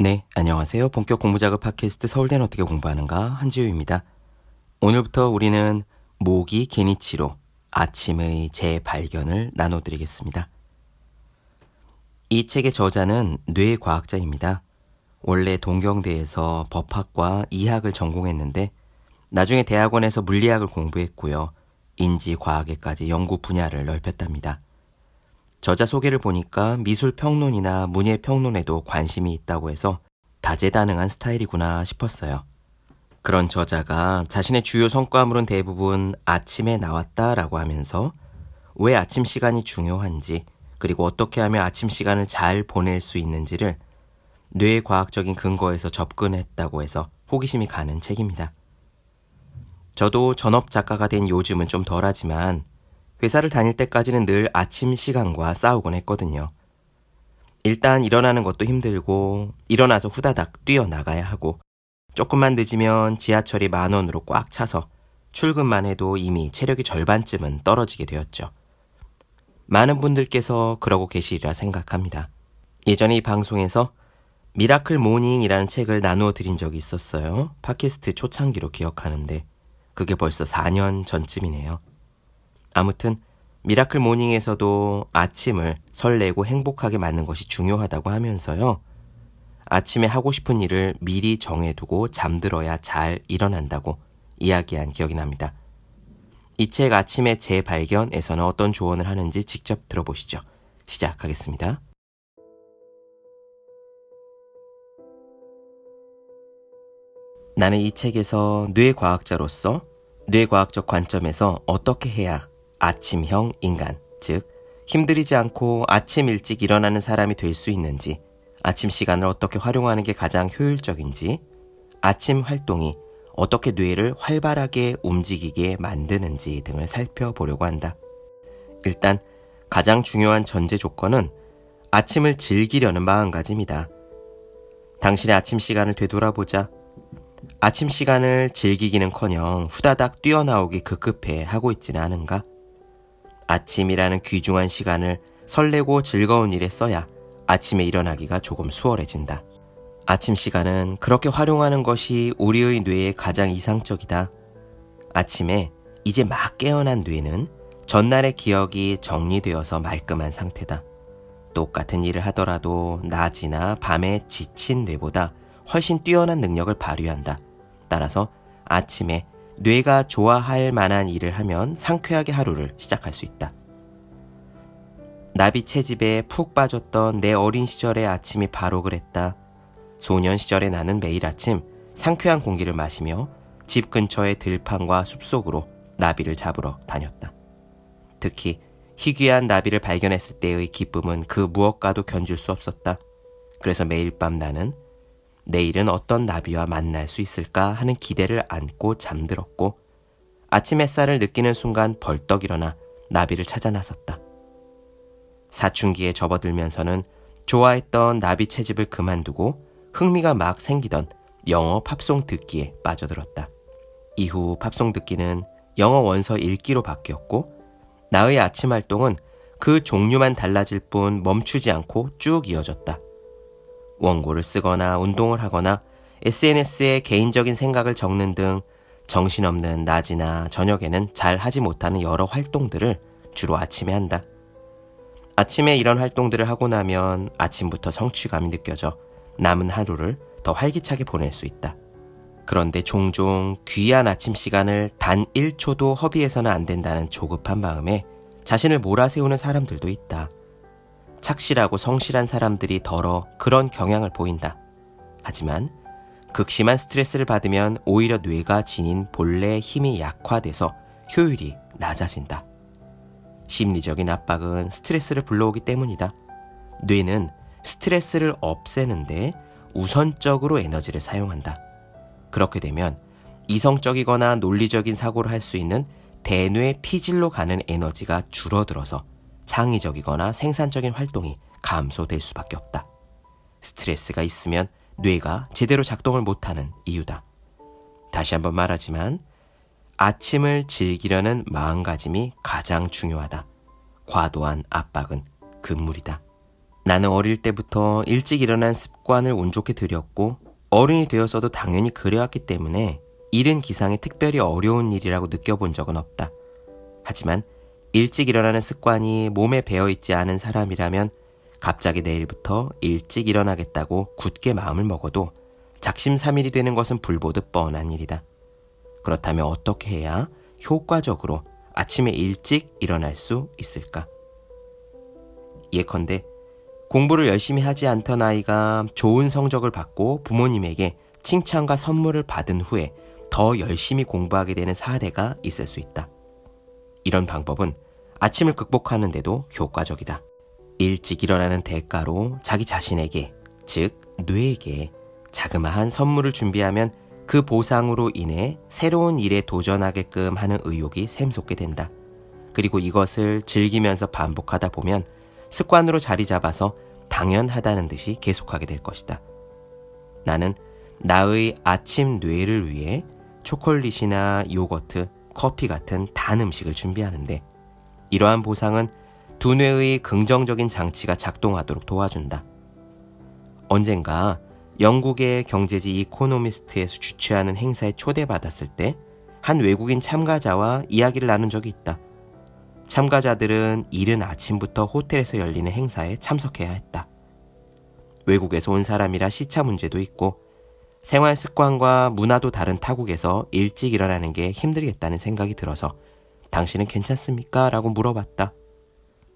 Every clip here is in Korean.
네, 안녕하세요. 본격 공부작업 팟캐스트 서울대는 어떻게 공부하는가 한지우입니다. 오늘부터 우리는 모기 게니치로 아침의 재발견을 나눠드리겠습니다. 이 책의 저자는 뇌과학자입니다. 원래 동경대에서 법학과 이학을 전공했는데 나중에 대학원에서 물리학을 공부했고요. 인지과학에까지 연구 분야를 넓혔답니다. 저자 소개를 보니까 미술 평론이나 문예 평론에도 관심이 있다고 해서 다재다능한 스타일이구나 싶었어요. 그런 저자가 자신의 주요 성과물은 대부분 아침에 나왔다라고 하면서 왜 아침 시간이 중요한지 그리고 어떻게 하면 아침 시간을 잘 보낼 수 있는지를 뇌과학적인 근거에서 접근했다고 해서 호기심이 가는 책입니다. 저도 전업 작가가 된 요즘은 좀 덜하지만 회사를 다닐 때까지는 늘 아침 시간과 싸우곤 했거든요. 일단 일어나는 것도 힘들고 일어나서 후다닥 뛰어나가야 하고 조금만 늦으면 지하철이 만원으로 꽉 차서 출근만 해도 이미 체력이 절반쯤은 떨어지게 되었죠. 많은 분들께서 그러고 계시리라 생각합니다. 예전에 이 방송에서 Miracle Morning이라는 책을 나누어 드린 적이 있었어요. 팟캐스트 초창기로 기억하는데 그게 벌써 4년 전쯤이네요. 아무튼 Miracle Morning에서도 아침을 설레고 행복하게 맞는 것이 중요하다고 하면서요. 아침에 하고 싶은 일을 미리 정해두고 잠들어야 잘 일어난다고 이야기한 기억이 납니다. 이 책 아침의 재발견에서는 어떤 조언을 하는지 직접 들어보시죠. 시작하겠습니다. 나는 이 책에서 뇌과학자로서 뇌과학적 관점에서 어떻게 해야 아침형 인간, 즉, 힘들이지 않고 아침 일찍 일어나는 사람이 될 수 있는지, 아침 시간을 어떻게 활용하는 게 가장 효율적인지, 아침 활동이 어떻게 뇌를 활발하게 움직이게 만드는지 등을 살펴보려고 한다. 일단 가장 중요한 전제 조건은 아침을 즐기려는 마음가짐이다. 당신의 아침 시간을 되돌아보자. 아침 시간을 즐기기는 커녕 후다닥 뛰어나오기 급급해 하고 있지는 않은가? 아침이라는 귀중한 시간을 설레고 즐거운 일에 써야 아침에 일어나기가 조금 수월해진다. 아침 시간은 그렇게 활용하는 것이 우리의 뇌에 가장 이상적이다. 아침에 이제 막 깨어난 뇌는 전날의 기억이 정리되어서 말끔한 상태다. 똑같은 일을 하더라도 낮이나 밤에 지친 뇌보다 훨씬 뛰어난 능력을 발휘한다. 따라서 아침에 뇌가 좋아할 만한 일을 하면 상쾌하게 하루를 시작할 수 있다. 나비 채집에 푹 빠졌던 내 어린 시절의 아침이 바로 그랬다. 소년 시절에 나는 매일 아침 상쾌한 공기를 마시며 집 근처의 들판과 숲속으로 나비를 잡으러 다녔다. 특히 희귀한 나비를 발견했을 때의 기쁨은 그 무엇과도 견줄 수 없었다. 그래서 매일 밤 나는 내일은 어떤 나비와 만날 수 있을까 하는 기대를 안고 잠들었고 아침 햇살을 느끼는 순간 벌떡 일어나 나비를 찾아 나섰다. 사춘기에 접어들면서는 좋아했던 나비 채집을 그만두고 흥미가 막 생기던 영어 팝송 듣기에 빠져들었다. 이후 팝송 듣기는 영어 원서 읽기로 바뀌었고 나의 아침 활동은 그 종류만 달라질 뿐 멈추지 않고 쭉 이어졌다. 원고를 쓰거나 운동을 하거나 SNS에 개인적인 생각을 적는 등 정신없는 낮이나 저녁에는 잘 하지 못하는 여러 활동들을 주로 아침에 한다. 아침에 이런 활동들을 하고 나면 아침부터 성취감이 느껴져 남은 하루를 더 활기차게 보낼 수 있다. 그런데 종종 귀한 아침 시간을 단 1초도 허비해서는 안 된다는 조급한 마음에 자신을 몰아세우는 사람들도 있다. 착실하고 성실한 사람들이 덜어 그런 경향을 보인다. 하지만 극심한 스트레스를 받으면 오히려 뇌가 지닌 본래의 힘이 약화돼서 효율이 낮아진다. 심리적인 압박은 스트레스를 불러오기 때문이다. 뇌는 스트레스를 없애는데 우선적으로 에너지를 사용한다. 그렇게 되면 이성적이거나 논리적인 사고를 할 수 있는 대뇌 피질로 가는 에너지가 줄어들어서 창의적이거나 생산적인 활동이 감소될 수밖에 없다. 스트레스가 있으면 뇌가 제대로 작동을 못하는 이유다. 다시 한번 말하지만 아침을 즐기려는 마음가짐이 가장 중요하다. 과도한 압박은 금물이다. 나는 어릴 때부터 일찍 일어난 습관을 운 좋게 들였고 어른이 되어서도 당연히 그래왔기 때문에 일은 기상이 특별히 어려운 일이라고 느껴본 적은 없다. 하지만 일찍 일어나는 습관이 몸에 배어 있지 않은 사람이라면 갑자기 내일부터 일찍 일어나겠다고 굳게 마음을 먹어도 작심삼일이 되는 것은 불보듯 뻔한 일이다. 그렇다면 어떻게 해야 효과적으로 아침에 일찍 일어날 수 있을까? 예컨대 공부를 열심히 하지 않던 아이가 좋은 성적을 받고 부모님에게 칭찬과 선물을 받은 후에 더 열심히 공부하게 되는 사례가 있을 수 있다. 이런 방법은 아침을 극복하는데도 효과적이다. 일찍 일어나는 대가로 자기 자신에게, 즉, 뇌에게 자그마한 선물을 준비하면 그 보상으로 인해 새로운 일에 도전하게끔 하는 의욕이 샘솟게 된다. 그리고 이것을 즐기면서 반복하다 보면 습관으로 자리 잡아서 당연하다는 듯이 계속하게 될 것이다. 나는 나의 아침 뇌를 위해 초콜릿이나 요거트, 커피 같은 단 음식을 준비하는데 이러한 보상은 두뇌의 긍정적인 장치가 작동하도록 도와준다. 언젠가 영국의 경제지 이코노미스트에서 주최하는 행사에 초대받았을 때 한 외국인 참가자와 이야기를 나눈 적이 있다. 참가자들은 이른 아침부터 호텔에서 열리는 행사에 참석해야 했다. 외국에서 온 사람이라 시차 문제도 있고 생활 습관과 문화도 다른 타국에서 일찍 일어나는 게 힘들겠다는 생각이 들어서 당신은 괜찮습니까? 라고 물어봤다.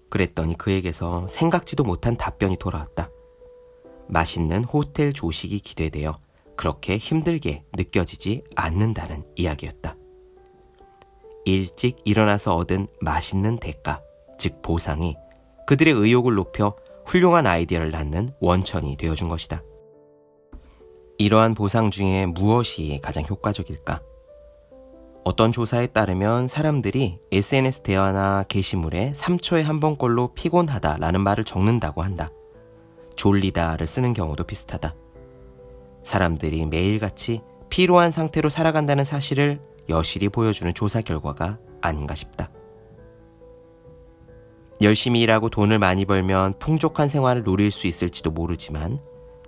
그랬더니 그에게서 생각지도 못한 답변이 돌아왔다. 맛있는 호텔 조식이 기대되어 그렇게 힘들게 느껴지지 않는다는 이야기였다. 일찍 일어나서 얻은 맛있는 대가, 즉 보상이 그들의 의욕을 높여 훌륭한 아이디어를 낳는 원천이 되어준 것이다. 이러한 보상 중에 무엇이 가장 효과적일까? 어떤 조사에 따르면 사람들이 SNS 대화나 게시물에 3초에 한 번꼴로 피곤하다라는 말을 적는다고 한다. 졸리다를 쓰는 경우도 비슷하다. 사람들이 매일같이 피로한 상태로 살아간다는 사실을 여실히 보여주는 조사 결과가 아닌가 싶다. 열심히 일하고 돈을 많이 벌면 풍족한 생활을 누릴 수 있을지도 모르지만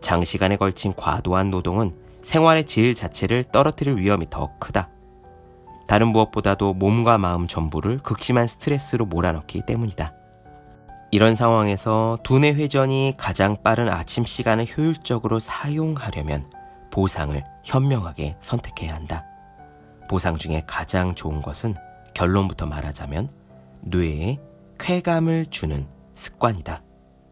장시간에 걸친 과도한 노동은 생활의 질 자체를 떨어뜨릴 위험이 더 크다. 다른 무엇보다도 몸과 마음 전부를 극심한 스트레스로 몰아넣기 때문이다. 이런 상황에서 두뇌 회전이 가장 빠른 아침 시간을 효율적으로 사용하려면 보상을 현명하게 선택해야 한다. 보상 중에 가장 좋은 것은 결론부터 말하자면 뇌에 쾌감을 주는 습관이다.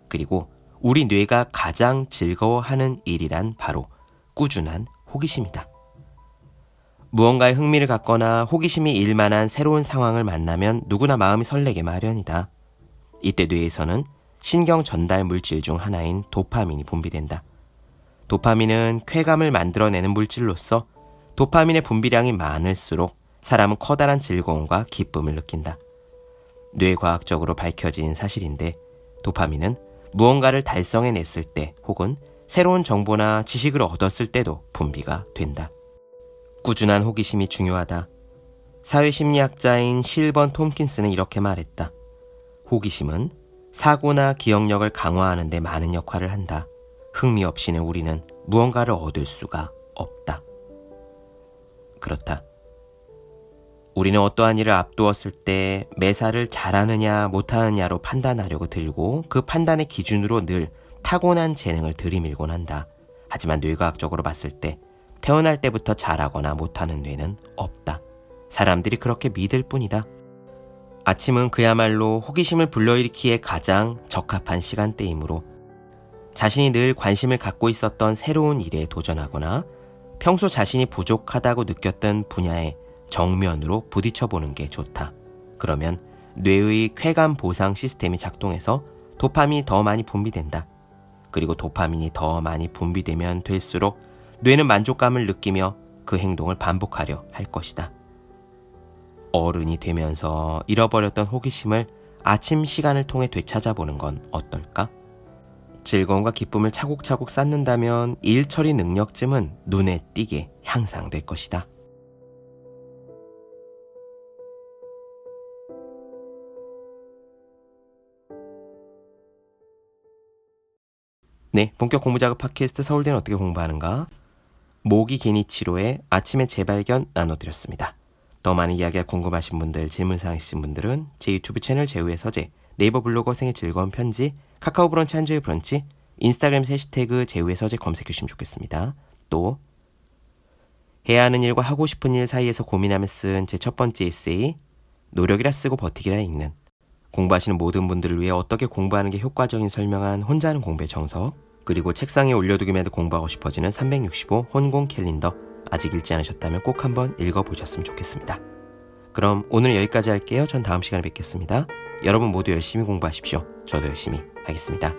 그리고 우리 뇌가 가장 즐거워하는 일이란 바로 꾸준한 호기심이다. 무언가에 흥미를 갖거나 호기심이 일만한 새로운 상황을 만나면 누구나 마음이 설레게 마련이다. 이때 뇌에서는 신경 전달 물질 중 하나인 도파민이 분비된다. 도파민은 쾌감을 만들어내는 물질로서 도파민의 분비량이 많을수록 사람은 커다란 즐거움과 기쁨을 느낀다. 뇌과학적으로 밝혀진 사실인데 도파민은 무언가를 달성해냈을 때 혹은 새로운 정보나 지식을 얻었을 때도 분비가 된다. 꾸준한 호기심이 중요하다. 사회심리학자인 실번 톰킨스는 이렇게 말했다. 호기심은 사고나 기억력을 강화하는 데 많은 역할을 한다. 흥미 없이는 우리는 무언가를 얻을 수가 없다. 그렇다. 우리는 어떠한 일을 앞두었을 때 매사를 잘하느냐 못하느냐로 판단하려고 들고 그 판단의 기준으로 늘 타고난 재능을 들이밀곤 한다. 하지만 뇌과학적으로 봤을 때 태어날 때부터 잘하거나 못하는 뇌는 없다. 사람들이 그렇게 믿을 뿐이다. 아침은 그야말로 호기심을 불러일으키기에 가장 적합한 시간대이므로 자신이 늘 관심을 갖고 있었던 새로운 일에 도전하거나 평소 자신이 부족하다고 느꼈던 분야에 정면으로 부딪혀 보는 게 좋다. 그러면 뇌의 쾌감 보상 시스템이 작동해서 도파민이 더 많이 분비된다. 그리고 도파민이 더 많이 분비되면 될수록 뇌는 만족감을 느끼며 그 행동을 반복하려 할 것이다. 어른이 되면서 잃어버렸던 호기심을 아침 시간을 통해 되찾아보는 건 어떨까? 즐거움과 기쁨을 차곡차곡 쌓는다면 일 처리 능력쯤은 눈에 띄게 향상될 것이다. 네, 본격 공부 작업 팟캐스트 서울대는 어떻게 공부하는가? 모기 개니치료의 아침의 재발견 나눠드렸습니다. 더 많은 이야기가 궁금하신 분들, 질문사항 있으신 분들은 제 유튜브 채널 제우의 서재, 네이버 블로거 생의 즐거운 편지, 카카오 브런치 한주의 브런치, 인스타그램 해시태그 제우의 서재 검색해 주시면 좋겠습니다. 또 해야 하는 일과 하고 싶은 일 사이에서 고민하며 쓴 제 첫 번째 에세이 노력이라 쓰고 버티기라 읽는 공부하시는 모든 분들을 위해 어떻게 공부하는 게 효과적인 설명한 혼자 하는 공부의 정석 그리고 책상에 올려두기만 해도 공부하고 싶어지는 365 혼공 캘린더 아직 읽지 않으셨다면 꼭 한번 읽어보셨으면 좋겠습니다. 그럼 오늘 여기까지 할게요. 전 다음 시간에 뵙겠습니다. 여러분 모두 열심히 공부하십시오. 저도 열심히 하겠습니다.